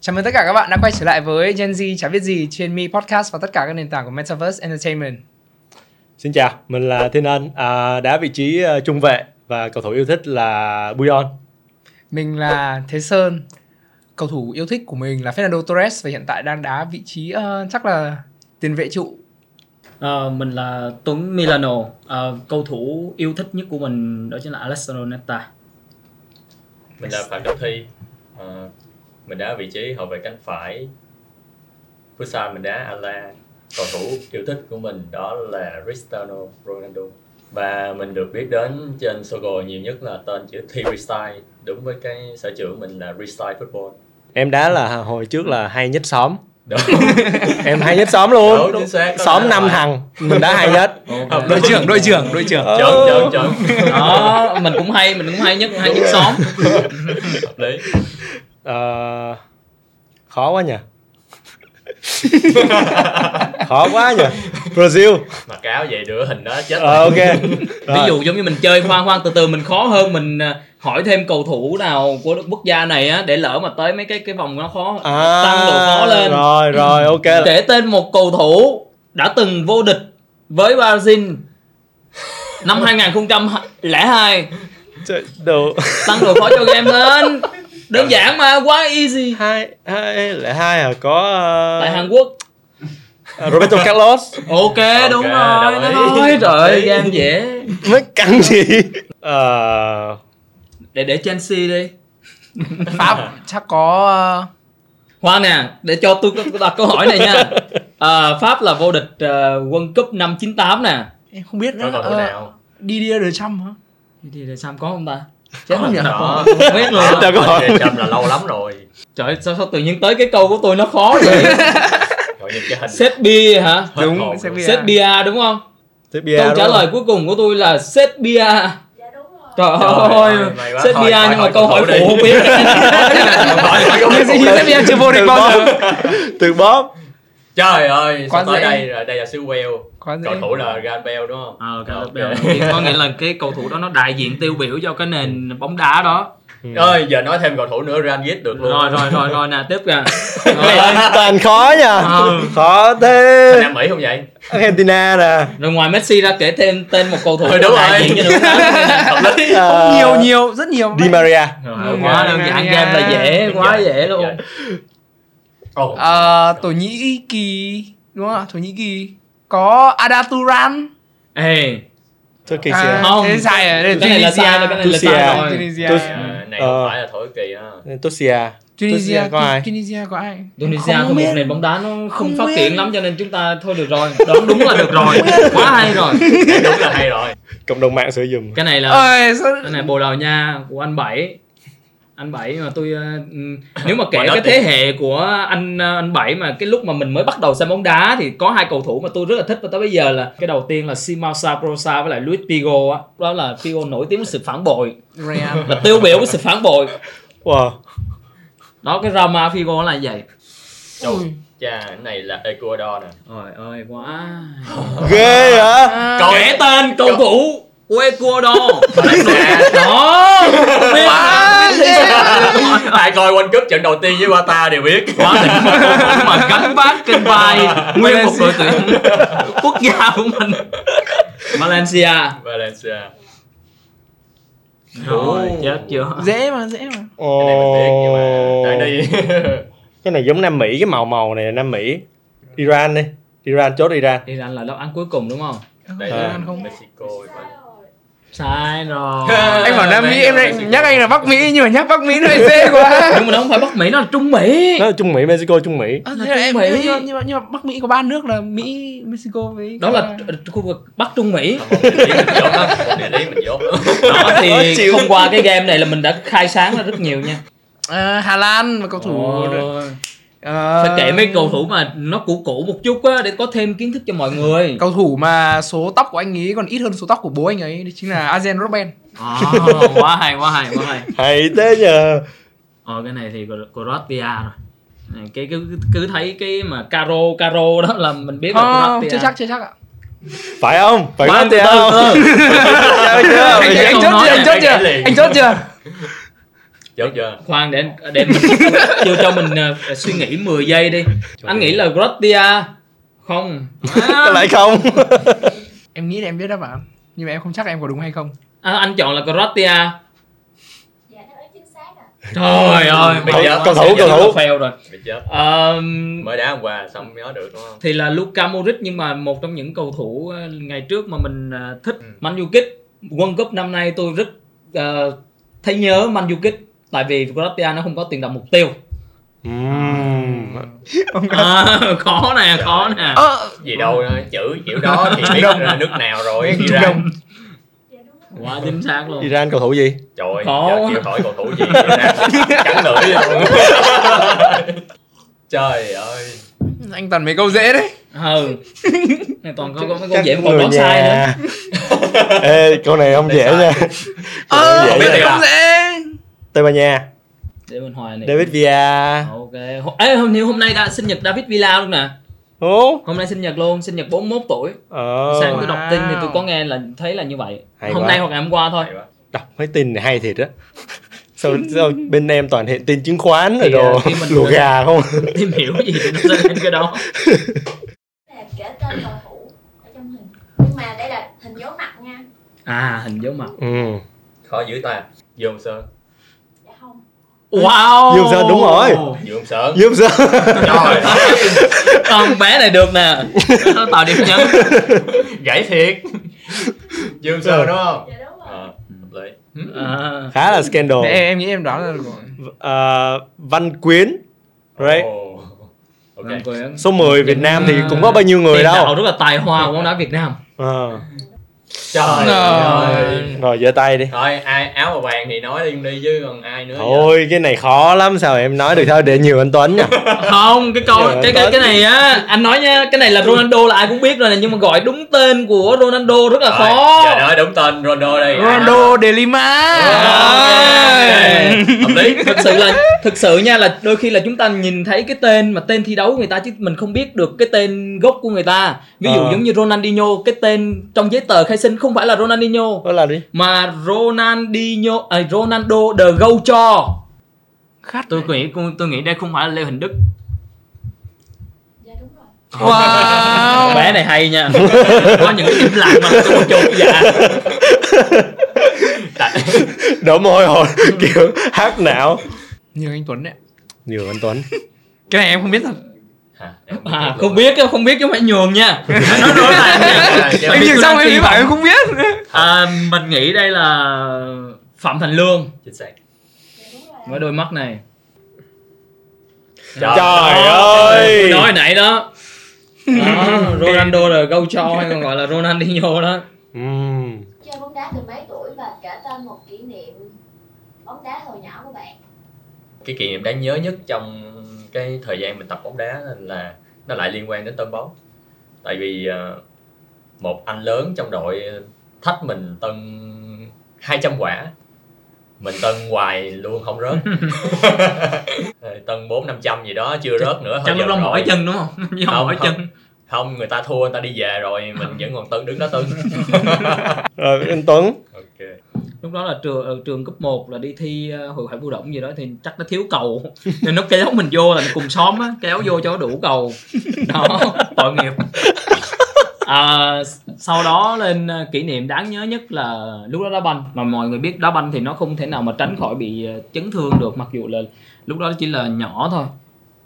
Chào mừng tất cả các bạn đã quay trở lại với Gen Z chả biết gì trên Mi Podcast và tất cả các nền tảng của Metaverse Entertainment. Xin chào, mình là Thiên Ân, à, đá vị trí uh, trung vệ và cầu thủ yêu thích là Buyon. Mình là Thế Sơn. Cầu thủ yêu thích của mình là Fernando Torres và hiện tại đang đá vị trí uh, chắc là tiền vệ trụ. À, mình là Tuấn Milano. À, cầu thủ yêu thích nhất của mình đó chính là Alessandro Nesta. Mình là Phạm Trọng Thi. À, mình đá vị trí hậu vệ cánh phải. Futsal mình đá Ala. Cầu thủ yêu thích của mình đó là Cristiano Ronaldo. Và mình được biết đến trên Sogo nhiều nhất là tên chữ T Restyle đúng với cái sở trường mình là Restyle Football. Em đá là hồi trước là hay nhất xóm. Đúng. em hay nhất xóm luôn. Đúng, chính xác. Xóm năm thằng, mình đá hay nhất. Hợp Đội trưởng, đội trưởng, đội trưởng. Ờ. Chọn, chọn, chọn. Đó, mình cũng hay, mình cũng hay nhất, hay nhất xóm. Hợp lý. Ờ, khó quá nhỉ. khó quá nhỉ. Brazil. Mặc áo vậy rửa hình đó chết Ờ, ok. Ví dụ giống như mình chơi khoan khoan từ từ mình khó hơn mình à, hỏi thêm cầu thủ nào của quốc gia này á để lỡ mà tới mấy cái cái vòng nó khó À, tăng độ khó lên. Rồi, rồi, ok. Kể tên một cầu thủ đã từng vô địch với Brazil năm 2002 Trời, Đồ. tăng độ khó cho game lên. Đơn giản mà quá easy. Hai hai lại hai à có ờ, tại Hàn Quốc. Roberto Carlos. Ok đúng rồi nói trời ơi game dễ. Mới căng gì? Ờ, để để Chelsea đi Pháp chắc có uh, Khoan nè, để cho tôi có- đặt câu hỏi này nha. À, Pháp là vô địch uh, World Cup năm 98 nè. em không biết nữa. Ờ, nào Didier Deschamps hả? Thì để Sam có không ta? Chết không nhỉ? Đó. Không biết luôn. Đâu có hỏi. Trump là lâu lắm rồi Trời ơi, sao, sao tự nhiên tới cái câu của tôi nó khó vậy? Serbia hả? Đúng, Serbia. Serbia đúng không? Serbia Câu trả lời cuối cùng của tôi là Serbia. Trời Trời ơi. Serbia nhưng mà câu hỏi phụ không biết. Serbia chưa vô địch Từ bao giờ. từ bóp trời ơi Quá tới đây rồi đây là xứ Wales cầu thủ là Gareth Bale đúng không Ờ, okay. thì có nghĩa là cái cầu thủ đó nó đại diện tiêu biểu cho cái nền bóng đá đó. Ơi giờ nói thêm cầu thủ nữa Real Git được luôn Rồi rồi rồi rồi nè, tiếp kìa. Này, toàn khó nha Ừ. khó thế Nam Mỹ không vậy Argentina nè Rồi ngoài Messi ra kể thêm tên một cầu thủ Ừ, đúng rồi. Ờ, Nhiều nhiều, rất nhiều. Di Maria Rồi, quá đơn giản Dạ. game là dễ, quá Dạ. dễ luôn. Dạ. Ồ, Ờ, Thổ Nhĩ Kỳ đúng không ạ? Thổ Nhĩ Kỳ có Ada Turan. Ê, Turkish À, à. không. thế sai rồi, đây là cái này là sai rồi, cái này là Tunisia. sai rồi. Tunisia. Tôi- này Ờ. không phải là Thổ Nhĩ Kỳ ha Tunisia Tunisia có ai Tunisia có ai? Indonesia Không có một nền bóng đá nó không, Không phát triển lắm cho nên chúng ta thôi được rồi. Đoán đúng là được rồi. Quá hay rồi. đúng là hay rồi cộng đồng mạng sử dụng Cái này là cái này Bồ Đào Nha của anh Bảy. Anh Bảy mà tôi ờ, nếu mà kể cái thế hệ của anh ờ, anh Bảy mà cái lúc mà mình mới bắt đầu xem bóng đá thì có hai cầu thủ mà tôi rất là thích và tới bây giờ là cái đầu tiên là Simao Sabrosa với lại Luis Figo á. Đó là Figo nổi tiếng với sự phản bội, Real. là tiêu biểu với sự phản bội. wow Đó cái drama Figo là vậy. Trời, cha cái này là Ecuador nè Trời ơi quá. ghê hả Kể tên cầu thủ của Ecuador. Đó. Ghê. Ai coi World Cup trận đầu tiên với Qatar đều biết. Quá đỉnh mà mà gánh vác trên vai nguyên một đội tuyển quốc gia của mình. Malaysia Valencia. Rồi chết chưa? Dễ mà, dễ mà. Ồ. đi. Cái này giống Nam Mỹ cái màu màu này là Nam Mỹ. Iran đi. Iran chốt Iran. Iran là đáp án cuối cùng đúng không? Đây À. là Iran không? Mexico sai rồi. Anh bảo Nam Mỹ, em lại Mexico. nhắc anh là Bắc Mỹ nhưng mà nhắc Bắc Mỹ nó lại dễ quá. nhưng mà nó không phải Bắc Mỹ nó là Trung Mỹ. Nó là Trung Mỹ Mexico Trung Mỹ. Ờ, Là thế là em Trung Mỹ. nhưng mà, nhưng mà, nhưng mà Bắc Mỹ có ba nước là Mỹ, Mexico với đó là khu vực Bắc Trung Mỹ. Mình dốt đó. Khó thì thông qua cái game này là mình đã khai sáng ra rất nhiều nha. À, Hà Lan và cầu thủ Ờ, phải kể mấy cầu thủ mà nó cũ cũ một chút á để có thêm kiến thức cho mọi người. Cầu thủ mà số tóc của anh ấy còn ít hơn số tóc của bố anh ấy chính là Arjen Robben À, quá hay quá hay quá hay. Hay thế nhờ. Ờ cái này thì Cro- Croatia rồi. Cái cứ cứ thấy cái mà caro caro đó là mình biết là không Croatia. chưa chắc chưa chắc ạ. Phải không? Phải không? chưa? Anh, chốt chưa anh chốt chưa? anh chốt chưa chốt chưa? Khoan để để chưa cho mình ờ, suy nghĩ 10 giây đi. Anh nghĩ là Gratia không? Cái lại không? Em nghĩ là em biết đáp án nhưng mà em không chắc em có đúng hay không. À, anh chọn là Gratia dạ à. Trời ơi giờ quá, cầu thủ, cầu thủ. fail rồi. Bị chết. Ờ, mới đá hôm qua xong nhớ được đúng không? thì là Luka Modric nhưng mà một trong những cầu thủ ờ, ngày trước mà mình ờ, thích Ừ. Manjukic World Cup năm nay tôi rất ờ, thấy nhớ Manjukic tại vì Croatia nó không có tiền đạo mục tiêu. Ừm. à, khó nè khó nè. Ơ, gì đâu chữ kiểu đó thì biết là nước nào rồi Iran. quá chính xác luôn. Iran cầu thủ gì? Trời Khó. kêu hỏi cầu thủ gì Iran cắn lưỡi luôn. Trời ơi. Anh toàn mấy câu dễ đấy. Ừ. Này toàn có có mấy câu dễ mà còn Người đoán sai nữa. Ê, câu này không dễ nha. Ờ dễ biết không dễ Tây Ban Nha. Để mình hoài này. David Villa. Ok. Ê, hôm nay hôm nay đã sinh nhật David Villa luôn nè. Ồ hôm nay sinh nhật luôn sinh nhật 41 tuổi. Ờ sáng tôi đọc tin thì tôi Wow. có nghe là thấy là như vậy. Hay hôm quá. nay hoặc ngày hôm qua thôi. Đọc mấy tin này hay thiệt á. Sao, sao bên em toàn hiện tin chứng khoán rồi Thì, đồ. mình- lùa gà không? tìm hiểu cái gì thì nó sẽ lên cái đó. Kể tên cầu thủ ở trong hình. Nhưng mà đây là hình dấu mặt nha. À hình dấu mặt. Ừ. khó giữ ta Dương Sơn wow. Dương Sơn đúng rồi. Dương Sơn Dương Sơn trời. Con bé này được nè. Nó tạo điểm nhấn. Gãy thiệt. Dương Sơn đúng không? Dạ đúng rồi. À, khá là scandal. Để em, em nghĩ em đoán là rồi. Ờ, Văn Quyến. Right? Ồ. ok. Văn Quyến. số 10 Việt Nam thì cũng có bao nhiêu người Tiền đạo đâu rất là tài hoa của bóng đá Việt Nam. Ờ. trời Rồi. ơi. rồi giơ tay đi. Thôi ai áo màu vàng thì nói đi đi chứ còn ai nữa thôi cái này khó lắm sao em nói được thôi để nhiều anh Tuấn nha. Không cái câu Trời cái cái ơi. cái này á anh nói nha cái này là Ronaldo là ai cũng biết rồi nhưng mà gọi đúng tên của Ronaldo rất là Rồi, khó. giờ nói đúng tên Ronaldo đây Ronaldo de Lima. Hợp lý. Thực sự là thực sự nha là đôi khi là chúng ta nhìn thấy cái tên mà tên thi đấu của người ta chứ mình không biết được cái tên gốc của người ta. Ví dụ Ờ. giống như Ronaldinho cái tên trong giấy tờ khai sinh không phải là Ronaldinho. Đó là đi mà Ronaldinho à, Ronaldo the Gaucho Khát tôi nghĩ tôi nghĩ đây không phải là Lê Huỳnh Đức. Dạ đúng rồi. Wow. bé này hay nha. Có những cái im lặng mà tôi một chục dạ Tại- đổ mồ hôi hột kiểu hát não. Nhiều anh Tuấn đấy nhiều anh Tuấn. Cái này em không biết thật Hả? Em không à, biết không biết chứ không biết chứ không phải nhường nha. Nói nói lại nha. Em Em tôi xong em bảo em không biết? À, mình nghĩ đây là Phạm Thành Lương. Chính xác. Dạ với đôi mắt này. Trời trời tôi ơi nói hồi nãy đó. Đó, Ronaldo là Gaucho hay còn gọi là Ronaldinho đó. Ừm. chơi bóng đá từ mấy tuổi và kể tên một kỷ niệm bóng đá hồi nhỏ của bạn? Cái kỷ niệm đáng nhớ nhất trong cái thời gian mình tập bóng đá là nó lại liên quan đến tân bóng tại vì ờ, một anh lớn trong đội thách mình tân 200 quả. Mình tân hoài luôn không rớt. Tân bốn năm trăm gì đó chưa rớt nữa chắc lúc đó mỏi chân đúng không? Không, mỏi chân. Không người ta thua người ta đi về rồi mình vẫn còn tân đứng đó tân rồi anh Tuấn. Ok lúc đó là trường trường cấp 1 là đi thi ờ, hội khỏe vũ động gì đó thì chắc nó thiếu cầu. Nên nó kéo mình vô là cùng xóm á kéo vô cho đủ cầu. Đó tội nghiệp. À, sau đó lên ờ, kỷ niệm đáng nhớ nhất là lúc đó đá banh. Mà mọi người biết đá banh thì nó không thể nào mà tránh khỏi bị ờ, chấn thương được mặc dù là lúc đó chỉ là nhỏ thôi.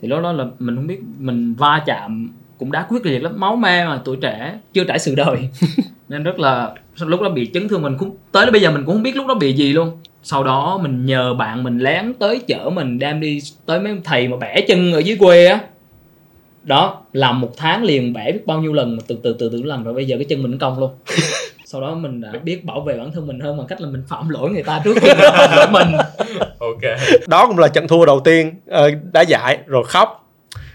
Thì lúc đó là mình không biết mình va chạm cũng đá quyết liệt lắm. Máu me mà tuổi trẻ chưa trải sự đời. nên rất là lúc đó bị chấn thương mình cũng tới bây giờ mình cũng không biết lúc đó bị gì luôn. Sau đó mình nhờ bạn mình lén tới chở mình đem đi tới mấy thầy mà bẻ chân ở dưới quê á. Đó làm một tháng liền bẻ biết bao nhiêu lần mà từ từ từ từ lần rồi bây giờ cái chân mình nó cong luôn. Sau đó mình đã biết bảo vệ bản thân mình hơn bằng cách là mình phạm lỗi người ta trước khi phạm lỗi mình. Ok. Đó cũng là trận thua đầu tiên ờ, đá giải rồi khóc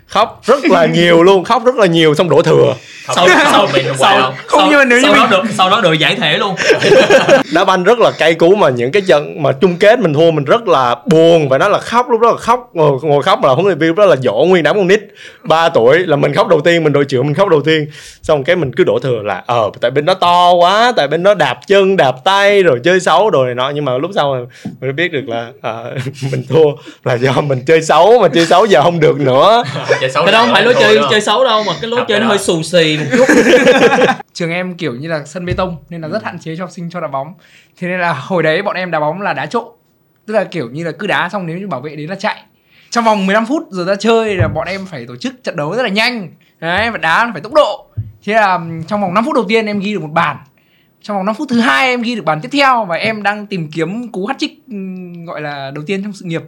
khóc rất là nhiều luôn. Khóc rất là nhiều xong đổ thừa. Không, sau không, sau mình không sau đâu. Không, sau- nhưng mà nếu như sau đó mình- được sau đó được giải thể luôn. Đá banh rất là cay cú mà những cái trận mà chung kết mình thua mình rất là buồn và nó là khóc lúc đó là khóc ngồi, ngồi khóc mà huấn luyện viên đó là dỗ nguyên đám con nít 3 tuổi là mình khóc đầu tiên mình đội trưởng mình khóc đầu tiên. Xong cái mình cứ đổ thừa là ờ tại bên nó to quá tại bên nó đạp chân đạp tay rồi chơi xấu đồ này nọ. Nhưng mà lúc sau mình mới biết được là ờ, mình thua là do mình chơi xấu mà chơi xấu giờ không được nữa Chơi xấu cái đó không phải lối chơi đúng không? chơi xấu đâu mà cái lối Học chơi nó hơi xù xì một chút. Trường em kiểu như là sân bê tông nên là rất hạn chế cho học sinh cho đá bóng. Thế nên là hồi đấy bọn em đá bóng là đá trộm. Tức là kiểu như là cứ đá xong nếu như bảo vệ đến là chạy. Trong vòng 15 phút rồi ra chơi là bọn em phải tổ chức trận đấu rất là nhanh. Đấy và đá phải tốc độ. Thế là trong vòng 5 phút đầu tiên em ghi được một bàn. Trong vòng 5 phút thứ hai em ghi được bàn tiếp theo và em đang tìm kiếm cú hat trick gọi là đầu tiên trong sự nghiệp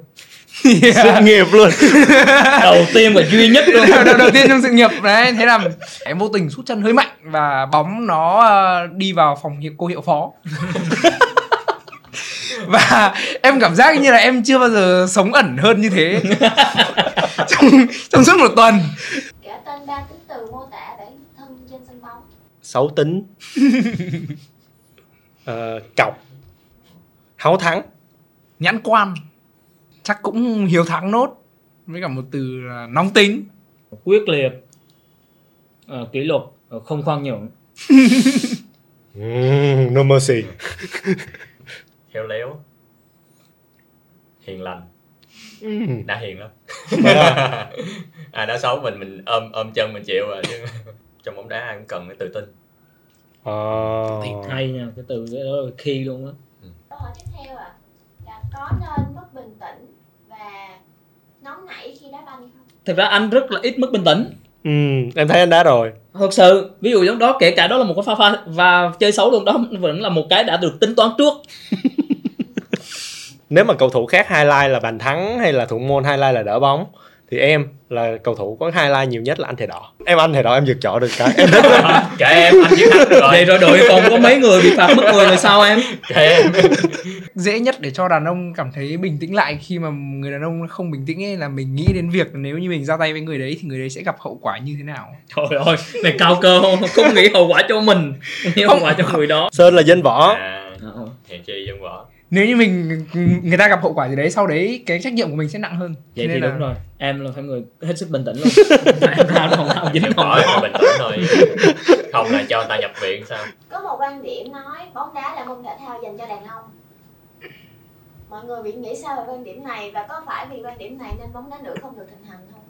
sự nghiệp luôn. Đầu tiên và duy nhất luôn. Đầu, đầu, đầu tiên trong sự nghiệp đấy thế là em vô tình sút chân hơi mạnh và bóng nó ờ, đi vào phòng hiệu cô hiệu phó. Và em cảm giác như là em chưa bao giờ sống ẩn hơn như thế. Trong trong suốt một tuần. Kể tên ba tính từ mô tả bản thân trên sân bóng. xấu tính. Ờ, cọc háo thắng. Nhãn quan chắc cũng hiếu thắng nốt. Với cả một từ là nóng tính. Quyết liệt. Ờ, kỷ luật ờ, không khoan nhượng. Mm, no mercy. Khéo léo. Hiền lành. Mm. đã hiền lắm. À đã xấu mình mình ôm ôm chân mình chịu rồi chứ trong bóng đá ai cũng cần cái tự tin. Ờ. hay nha cái từ cái đó là khi luôn á. Câu hỏi tiếp theo ạ. Là có nên mất bình tĩnh và nóng nảy khi đá banh không? thực ra anh rất là ít mất bình tĩnh Ừ, em thấy anh đá rồi thật sự ví dụ giống đó kể cả đó là một cái pha pha và chơi xấu luôn đó vẫn là một cái đã được tính toán trước nếu mà cầu thủ khác highlight là bàn thắng hay là thủ môn highlight là đỡ bóng thì em là cầu thủ có highlight nhiều nhất là anh thẻ đỏ. Em anh thẻ đỏ em giật chỏ được cái. Em thích kệ em anh được rồi. Vậy rồi đội còn có mấy người bị phạt mất người rồi sao em? Kệ em. Dễ nhất để cho đàn ông cảm thấy bình tĩnh lại khi mà người đàn ông không bình tĩnh ấy là mình nghĩ đến việc nếu như mình ra tay với người đấy thì người đấy sẽ gặp hậu quả như thế nào. Trời ơi này cao cơ không? Không nghĩ hậu quả cho mình nghĩ hậu quả cho người đó. Sơn là dân võ. À Ờ. hèn chi dân võ nếu như mình người ta gặp hậu quả gì đấy sau đấy cái trách nhiệm của mình sẽ nặng hơn. Vậy Thế thì nên đúng là rồi. Em là phải người hết sức bình tĩnh luôn. Em ra đâu nào dính không? là bình tĩnh thôi. Không là cho người ta nhập viện sao? Có một quan điểm nói bóng đá là môn thể thao dành cho đàn ông. Mọi người bị nghĩ sao về quan điểm này và có phải vì quan điểm này nên bóng đá nữ không được thịnh hành không không?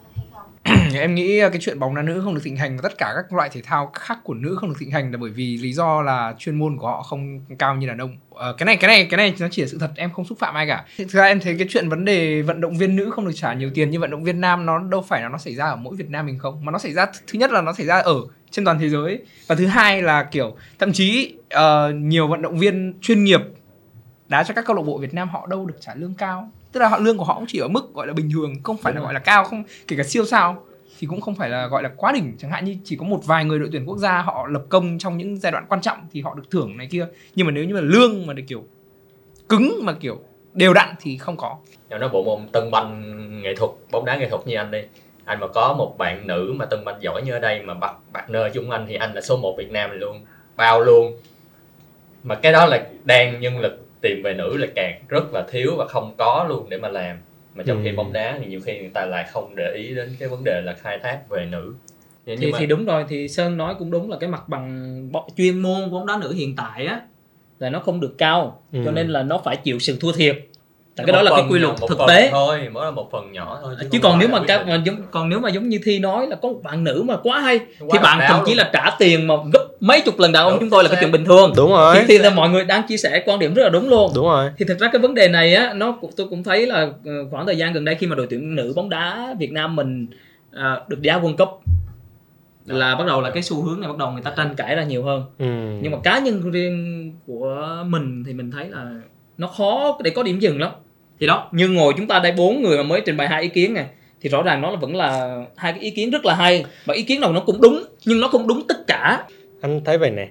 Em nghĩ ờ, cái chuyện bóng đá nữ không được thịnh hành và tất cả các loại thể thao khác của nữ không được thịnh hành là bởi vì lý do là chuyên môn của họ không cao như đàn ông. À, cái này cái này cái này nó chỉ là sự thật em không xúc phạm ai cả. Thực ra em thấy cái chuyện vấn đề vận động viên nữ không được trả nhiều tiền như vận động viên nam nó đâu phải là nó xảy ra ở mỗi Việt Nam mình không mà nó xảy ra thứ nhất là nó xảy ra ở trên toàn thế giới. Và thứ hai là kiểu thậm chí uh, nhiều vận động viên chuyên nghiệp đá cho các câu lạc bộ Việt Nam họ đâu được trả lương cao tức là họ lương của họ cũng chỉ ở mức gọi là bình thường không phải là Đúng rồi. gọi là cao không kể cả siêu sao thì cũng không phải là gọi là quá đỉnh. Chẳng hạn như chỉ có một vài người đội tuyển quốc gia họ lập công trong những giai đoạn quan trọng thì họ được thưởng này kia. Nhưng mà nếu như mà lương mà được kiểu cứng mà kiểu đều đặn thì không có. Nếu nói bộ môn tân banh nghệ thuật bóng đá nghệ thuật như anh đi. Anh mà có một bạn nữ mà tân banh giỏi như ở đây mà bắt partner chung anh thì anh là số 1 Việt Nam luôn bao luôn. Mà cái đó là đang nhân lực tìm về nữ là càng rất là thiếu và không có luôn để mà làm mà trong khi Ừ. bóng đá thì nhiều khi người ta lại không để ý đến cái vấn đề là khai thác về nữ nhưng thì mà thì đúng rồi thì sơn nói cũng đúng là cái mặt bằng chuyên môn của bóng đá nữ hiện tại á là nó không được cao Ừ. cho nên là nó phải chịu sự thua thiệt tại cái đó là cái quy luật thực tế. thôi mới là một phần nhỏ thôi chứ không còn nếu mà các mà giống còn nếu mà giống như thi nói là có một bạn nữ mà quá hay thì Quá bạn độc thậm chí là trả tiền mà gấp mấy chục lần đàn ông Đúng, chúng tôi là cái chuyện bình thường. Đúng rồi. Thì, thì là mọi người đang chia sẻ quan điểm rất là đúng luôn. Đúng rồi. Thì thực ra cái vấn đề này á nó tôi cũng thấy là ờ, khoảng thời gian gần đây khi mà đội tuyển nữ bóng đá Việt Nam mình à, được đá World Cup là bắt đầu là cái xu hướng này bắt đầu người ta tranh cãi ra nhiều hơn. Ừ. nhưng mà cá nhân riêng của mình thì mình thấy là nó khó để có điểm dừng lắm. Thì đó như ngồi chúng ta đây bốn người mà mới trình bày hai ý kiến này thì rõ ràng nó là vẫn là hai cái ý kiến rất là hay. Và ý kiến nào nó cũng đúng nhưng nó không đúng tất cả. Anh thấy vậy nè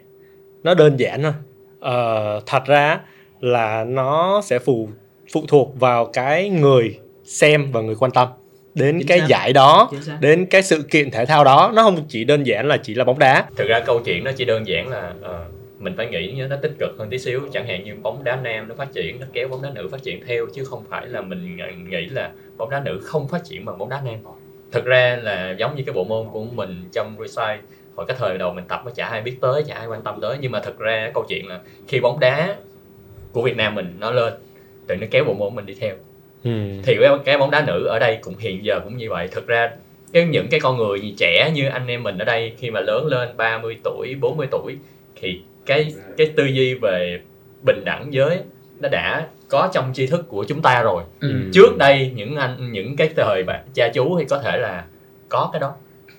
nó đơn giản thôi. Ờ, thật ra là nó sẽ phụ phụ thuộc vào cái người xem và người quan tâm. Đến Chính cái xác. giải đó đến cái sự kiện thể thao đó nó không chỉ đơn giản là chỉ là bóng đá. Thực ra câu chuyện nó chỉ đơn giản là ờ, mình phải nghĩ nó tích cực hơn tí xíu. Chẳng hạn như bóng đá nam nó phát triển nó kéo bóng đá nữ phát triển theo chứ không phải là mình ng- nghĩ là bóng đá nữ không phát triển bằng bóng đá nam. Thực ra là giống như cái bộ môn của mình trong Reside hồi cái thời đầu mình tập nó chả ai biết tới chả ai quan tâm tới. Nhưng mà thực ra câu chuyện là khi bóng đá của Việt Nam mình nó lên tự nó kéo bộ môn mình đi theo. Ừ. thì cái, cái bóng đá nữ ở đây cũng hiện giờ cũng như vậy. Thực ra cái những cái con người trẻ như anh em mình ở đây khi mà lớn lên 30 tuổi 40 tuổi thì cái cái tư duy về bình đẳng giới nó đã có trong tri thức của chúng ta rồi. Ừ. trước đây những anh những cái thời bạn cha chú thì có thể là có cái đó.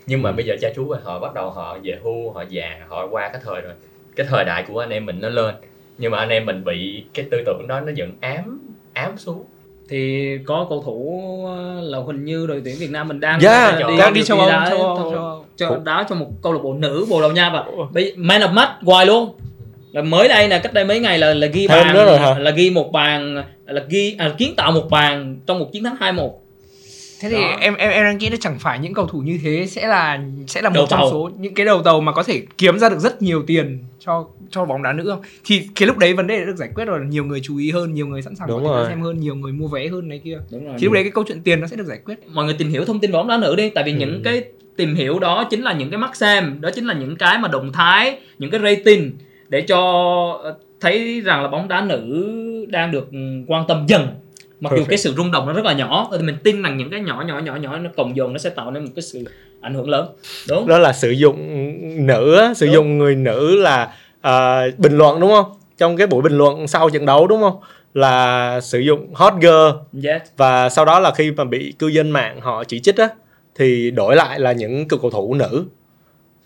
Nhưng mà bây giờ cha chú họ bắt đầu họ về hưu họ già họ qua cái thời rồi. Cái thời đại của anh em mình nó lên. Nhưng mà anh em mình bị cái tư tưởng đó nó vẫn ám ám xuống thì có cầu thủ ờ, là hình như đội tuyển Việt Nam mình đang Yeah, ờ, đang đi châu Âu, đá, châu Âu, cho đá cho một câu lạc bộ nữ Bồ Đào Nha và bây- man of match hoài luôn. Là mới đây là cách đây mấy ngày là là ghi Thêm bàn rồi hả? là ghi một bàn là ghi à, kiến tạo một bàn trong một chiến thắng 2-1 thế thì Đó. em em em đang nghĩ là chẳng phải những cầu thủ như thế sẽ là sẽ là một trong số những cái đầu tàu mà có thể kiếm ra được rất nhiều tiền cho cho bóng đá nữ không thì cái lúc đấy vấn đề đã được giải quyết rồi nhiều người chú ý hơn nhiều người sẵn sàng Đúng có thể rồi. xem hơn nhiều người mua vé hơn này kia đúng rồi thì lúc đấy cái câu chuyện tiền nó sẽ được giải quyết mọi người tìm hiểu thông tin bóng đá nữ đi tại vì Ừ. những cái tìm hiểu đó chính là những cái mắt xem đó chính là những cái mà động thái những cái rating để cho ờ, thấy rằng là bóng đá nữ đang được quan tâm dần mặc dù Perfect. cái sự rung động nó rất là nhỏ thì mình tin rằng những cái nhỏ nhỏ nhỏ nhỏ nó cộng dồn nó sẽ tạo nên một cái sự ảnh hưởng lớn đúng đó là sử dụng nữ sử Đúng. dụng người nữ là à, bình luận đúng không trong cái buổi bình luận sau trận đấu đúng không là sử dụng hot girl yes. và sau đó là khi mà bị cư dân mạng họ chỉ trích á thì đổi lại là những cầu thủ nữ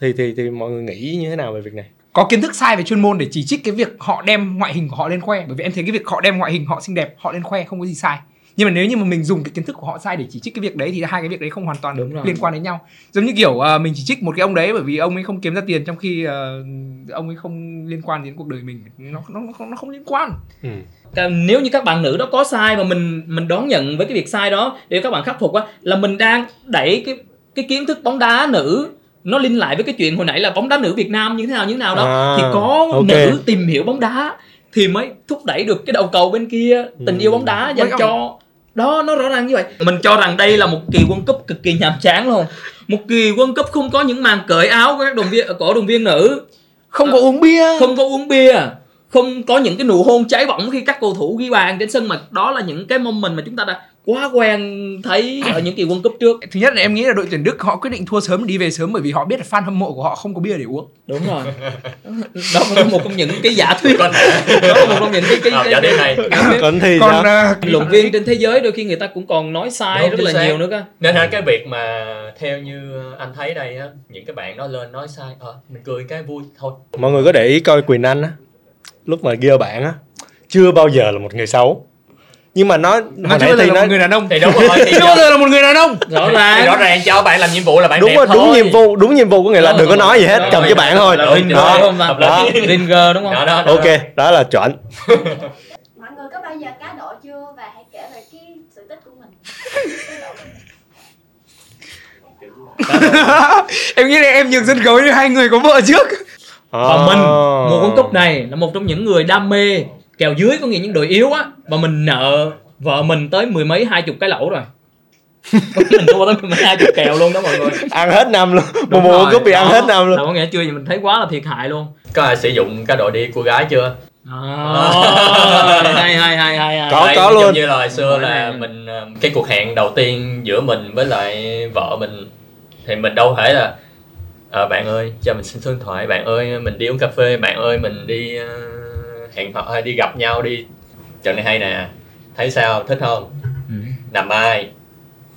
thì thì thì mọi người nghĩ như thế nào về việc này có kiến thức sai về chuyên môn để chỉ trích cái việc họ đem ngoại hình của họ lên khoe. Bởi vì em thấy cái việc họ đem ngoại hình họ xinh đẹp họ lên khoe không có gì sai. Nhưng mà nếu như mà mình dùng cái kiến thức của họ sai để chỉ trích cái việc đấy thì hai cái việc đấy không hoàn toàn Đúng rồi. liên quan đến nhau. Giống như kiểu ờ, mình chỉ trích một cái ông đấy bởi vì ông ấy không kiếm ra tiền trong khi ờ, ông ấy không liên quan đến cuộc đời mình. Nó nó nó không, nó không liên quan. Ừ. Nếu như các bạn nữ đó có sai mà mình mình đón nhận với cái việc sai đó để các bạn khắc phục á là mình đang đẩy cái cái kiến thức bóng đá nữ nó liên lại với cái chuyện hồi nãy là bóng đá nữ Việt Nam như thế nào như thế nào đó. À, thì có ok. nữ tìm hiểu bóng đá thì mới thúc đẩy được cái đầu cầu bên kia tình Ừ. yêu bóng đá dành cho đó nó rõ ràng như vậy. Mình cho rằng đây là một kỳ World Cup cực kỳ nhàm chán luôn. Một kỳ World Cup không có những màn cởi áo của các đồng viên cổ đồng viên nữ. Không có uống bia. không có uống bia. Không có những cái nụ hôn cháy bỏng khi các cầu thủ ghi bàn trên sân mà đó là những cái moment mà chúng ta đã quá quen thấy ở những kỳ World Cup trước. Thứ nhất là em nghĩ là đội tuyển Đức họ quyết định thua sớm đi về sớm bởi vì họ biết là fan hâm mộ của họ không có bia để uống. Đúng rồi. Đó là một trong những cái giả thuyết. Đó là một trong những cái cái, cái, giả thuyết này. giả thuyết. còn thì còn ờ, luận viên trên thế giới đôi khi người ta cũng còn nói sai Đúng, rất là xác. nhiều nữa cơ. Nên là cái việc mà theo như anh thấy đây á những cái bạn đó lên nói sai ờ mình cười cái vui thôi. Mọi người có để ý coi Quỳnh Anh á lúc mà ghi bạn á chưa bao giờ là một người xấu nhưng mà nó nó hồi chưa là nó một người đàn ông. Thì đúng rồi thì, chưa bao giờ là một người đàn ông. Rõ thì ràng rõ ràng cho bạn làm nhiệm vụ là bạn đúng đẹp rồi đúng thôi. nhiệm vụ đúng nhiệm vụ có nghĩa là đừng có nói gì hết cầm cái bạn thôi. Đó, đó. Ringer đúng không? Ok đó là chuẩn mọi người có bao giờ cá độ chưa? Và hãy kể về cái sự tích của mình. Của em nghĩ là em nhường sân khấu như hai người có vợ trước. Và mình mùa World Cup này là một trong những người đam mê kèo dưới có nghĩa những đội yếu á và mình nợ vợ mình tới mười mấy hai chục cái lẩu rồi. Mình thua tới mười mấy hai chục kèo luôn đó mọi người. Ăn hết năm luôn. Mùa rồi, cúp bị ăn hết năm là luôn có nghĩa chưa gì mình thấy quá là thiệt hại luôn. Có ai sử dụng cá độ đi cô gái chưa? À, hay hay hay hay hay. Có, Đây, có giống luôn. như là hồi xưa là mình ờ, cái cuộc hẹn đầu tiên giữa mình với lại vợ mình thì mình đâu thể là "Ờ, bạn ơi cho mình xin số điện thoại bạn ơi mình đi uống cà phê bạn ơi mình đi ờ, hẹn hò hay đi gặp nhau đi. Trận này hay nè. Thấy sao? Thích không? Ừ. nằm ai?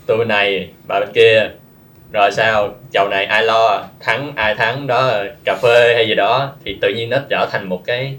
Tôi bên này bà bên kia. Rồi sao? Chầu này ai lo? Thắng ai thắng đó? Cà phê hay gì đó? Thì tự nhiên nó trở thành một cái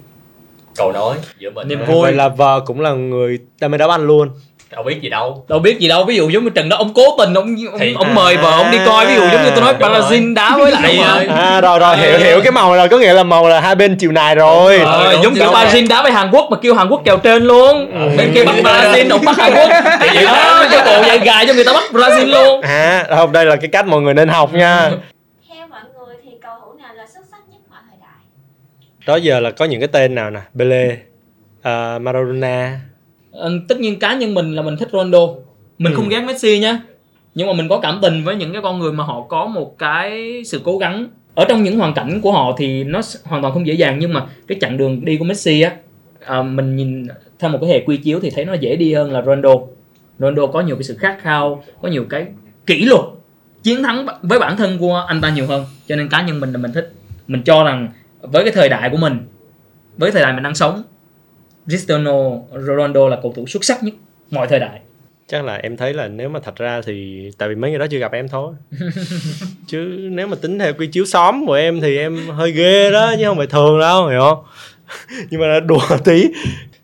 cầu nối giữa mình Niềm với- vui. vậy là vợ cũng là người đam mê đá banh luôn đâu biết gì đâu đâu biết gì đâu ví dụ giống như trận đó ông cố tình ông ông, Thì- ông mời vợ ông đi coi ví dụ giống như tôi nói rồi. Brazil đá với lại rồi. à rồi rồi hiểu Ờ. hiểu cái màu rồi có nghĩa là màu là hai bên chiều này rồi Đúng Ờ, rồi, đúng giống kiểu rồi. Brazil đá với Hàn Quốc mà kêu Hàn Quốc kèo trên luôn Ừ. bên kia bắt Brazil ông bắt Hàn Quốc Thì vậy đó cái bộ dạy gài cho người ta bắt Brazil luôn à không đây là cái cách mọi người nên học nha theo mọi người thì cầu thủ nào là xuất sắc nhất mọi thời đại đó giờ là có những cái tên nào nè Pele uh, Maradona Ờ, tất nhiên cá nhân mình là mình thích Ronaldo. Mình Ừ. không ghét Messi nhá nhưng mà mình có cảm tình với những cái con người mà họ có một cái sự cố gắng. Ở trong những hoàn cảnh của họ thì nó hoàn toàn không dễ dàng. Nhưng mà cái chặng đường đi của Messi á à, mình nhìn theo một cái hệ quy chiếu thì thấy nó dễ đi hơn là Ronaldo. Ronaldo có nhiều cái sự khát khao có nhiều cái kỷ luật chiến thắng với bản thân của anh ta nhiều hơn. Cho nên cá nhân mình là mình thích. Mình cho rằng với cái thời đại của mình với thời đại mình đang sống Cristiano Ronaldo là cầu thủ xuất sắc nhất mọi thời đại. Chắc là em thấy là nếu mà thật ra thì tại vì mấy người đó chưa gặp em thôi. Chứ nếu mà tính theo quy chiếu xóm của em thì em hơi ghê đó chứ không phải thường đâu hiểu không? Nhưng mà đùa tí.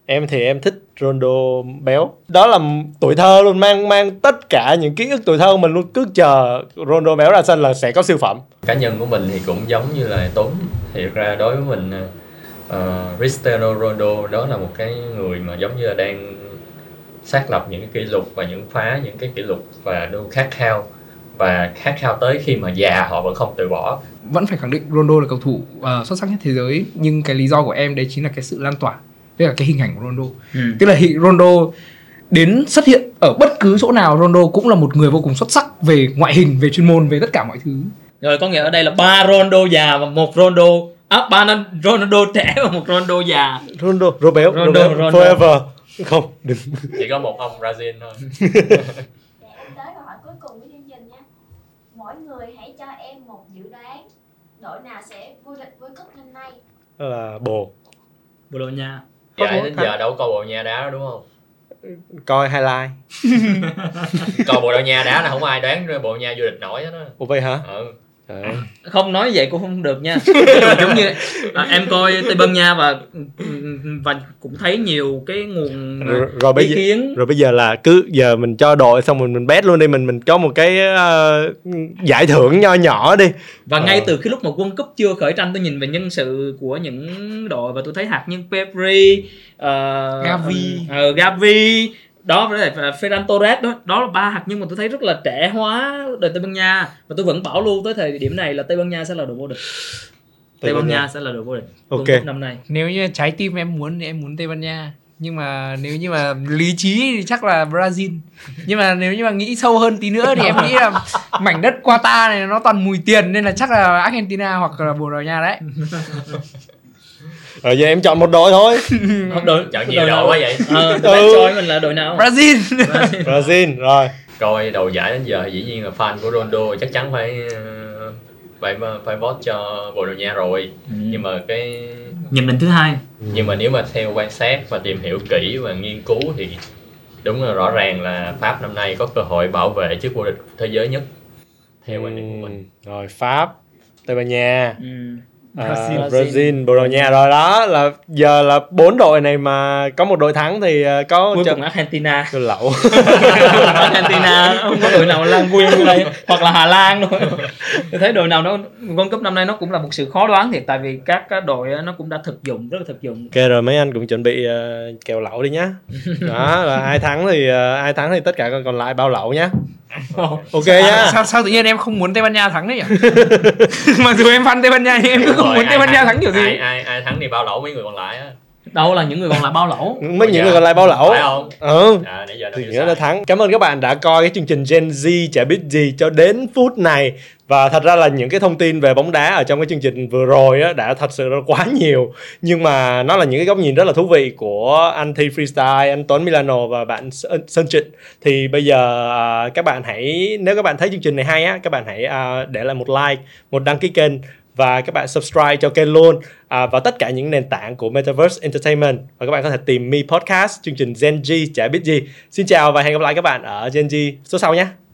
Em thì em thích Ronaldo béo. Đó là tuổi thơ luôn mang mang tất cả những ký ức tuổi thơ của mình luôn. Cứ chờ Ronaldo béo ra sân là sẽ có siêu phẩm. Cá nhân của mình thì cũng giống như là Tuấn thì thực ra đối với mình uh, Cristiano Ronaldo đó là một cái người mà giống như là đang xác lập những cái kỷ lục và những phá những cái kỷ lục và luôn khát khao. Và khát khao tới khi mà già họ vẫn không từ bỏ. Vẫn phải khẳng định Ronaldo là cầu thủ ờ, xuất sắc nhất thế giới nhưng cái lý do của em đấy chính là cái sự lan tỏa tức là cái hình ảnh của Ronaldo. Ừ. tức là hiện Ronaldo đến xuất hiện ở bất cứ chỗ nào Ronaldo cũng là một người vô cùng xuất sắc về ngoại hình về chuyên môn về tất cả mọi thứ. Rồi có nghĩa ở đây là ba Ronaldo già và một Ronaldo à, ba Ron- Ronaldo trẻ và một Ronaldo già. Ronaldo Ronaldo béo Ronaldo, Ronaldo Ronaldo. forever. Không đừng. Chỉ có một ông Brazil thôi. Để em tới câu hỏi cuối cùng của chương trình nha. Mỗi người hãy cho em một dự đoán. Đội nào sẽ vô địch World Cup năm nay? Đó là bồ. Bồ Đào Nha. Có dạ đến giờ đâu có Bồ Nha đá đó đúng không? Coi highlight. Còn Bồ Đào Nha đá là không ai đoán Bồ Nha vô địch nổi hết á. Ủa vậy hả? Ừ. Ơi. không nói vậy cũng không được nha giống như à, em coi Tây Ban Nha và và cũng thấy nhiều cái nguồn rồi, rồi bây ý giờ kiến rồi bây giờ là cứ giờ mình cho đội xong mình mình bet luôn đi mình mình có một cái ờ, giải thưởng nho nhỏ đi và ngay Ờ. từ cái lúc mà World Cup chưa khởi tranh tôi nhìn về nhân sự của những đội và tôi thấy hạt nhân Pedri uh, Gavi. uh, Gavi đó với lại Ferran Torres đó đó là ba hạt nhân mà tôi thấy rất là trẻ hóa đội Tây Ban Nha. Và tôi vẫn bảo lưu tới thời điểm này là Tây Ban Nha sẽ là đội vô địch. Tây Ban Nha. Sẽ là đội vô địch. Ok. Năm nay. Nếu như trái tim em muốn thì em muốn Tây Ban Nha. Nhưng mà nếu như mà lý trí thì chắc là Brazil. Nhưng mà nếu như mà nghĩ sâu hơn tí nữa thì em nghĩ là mảnh đất Qatar này nó toàn mùi tiền nên là chắc là Argentina hoặc là Bồ Đào Nha đấy rồi giờ em chọn một đội thôi. Không, đội chọn nhiều đội quá vậy? Ờ Ừ. ừ. choi mình là đội nào? Brazil. Brazil. Rồi. Coi đầu giải đến giờ dĩ nhiên là fan của Ronaldo chắc chắn phải ờ, phải phải vote cho Bồ Đào Nha rồi nhưng mà cái nhận định thứ hai. Nhưng mà nếu mà theo quan sát và tìm hiểu kỹ và nghiên cứu thì đúng là rõ ràng là Pháp năm nay có cơ hội bảo vệ chức vô địch thế giới nhất theo quan điểm của mình. Ừ, rồi Pháp Tây Ban Nha. Ừ. à, Brazil. Brazil Bồ Đào Nha rồi đó là giờ là bốn đội này mà có một đội thắng thì ờ, có cuối cùng Argentina Tôi lậu Argentina không có đội nào lan ở đây hoặc là Hà Lan thôi tôi thấy đội nào nó World Cup năm nay nó cũng là một sự khó đoán thiệt tại vì các cái đội nó cũng đã thực dụng rất là thực dụng Ok rồi mấy anh cũng chuẩn bị ờ, kèo lậu đi nhá. Đó là ai thắng thì ờ, ai thắng thì tất cả còn lại bao lậu nhá. Ok nhá. sao sao tự nhiên em không muốn Tây Ban Nha thắng đấy nhỉ mặc dù em fan Tây Ban Nha nhưng em cứ không rồi, muốn Tây Ban Nha thắng kiểu gì ai, ai ai thắng thì bao lẩu mấy người còn lại á đâu là những người còn lại bao lẩu Mấy những người còn lại bao lậu. phải không Ừ. à nãy giờ Thì sai. là thắng. Cảm ơn các bạn đã coi cái chương trình Gen Z chả biết gì cho đến phút này. Và thật ra là những cái thông tin về bóng đá ở trong cái chương trình vừa rồi á, đã thật sự là quá nhiều. Nhưng mà nó là những cái góc nhìn rất là thú vị của anh Thi Freestyle, anh Tuấn Milano và bạn Sơn Trịnh. Thì bây giờ à, các bạn hãy, nếu các bạn thấy chương trình này hay á, các bạn hãy à, để lại một like, một đăng ký kênh và các bạn subscribe cho kênh luôn à, vào tất cả những nền tảng của Metaverse Entertainment. Và các bạn có thể tìm Me Podcast chương trình Gen G chả biết gì. Xin chào và hẹn gặp lại các bạn ở Gen G số sau nhé.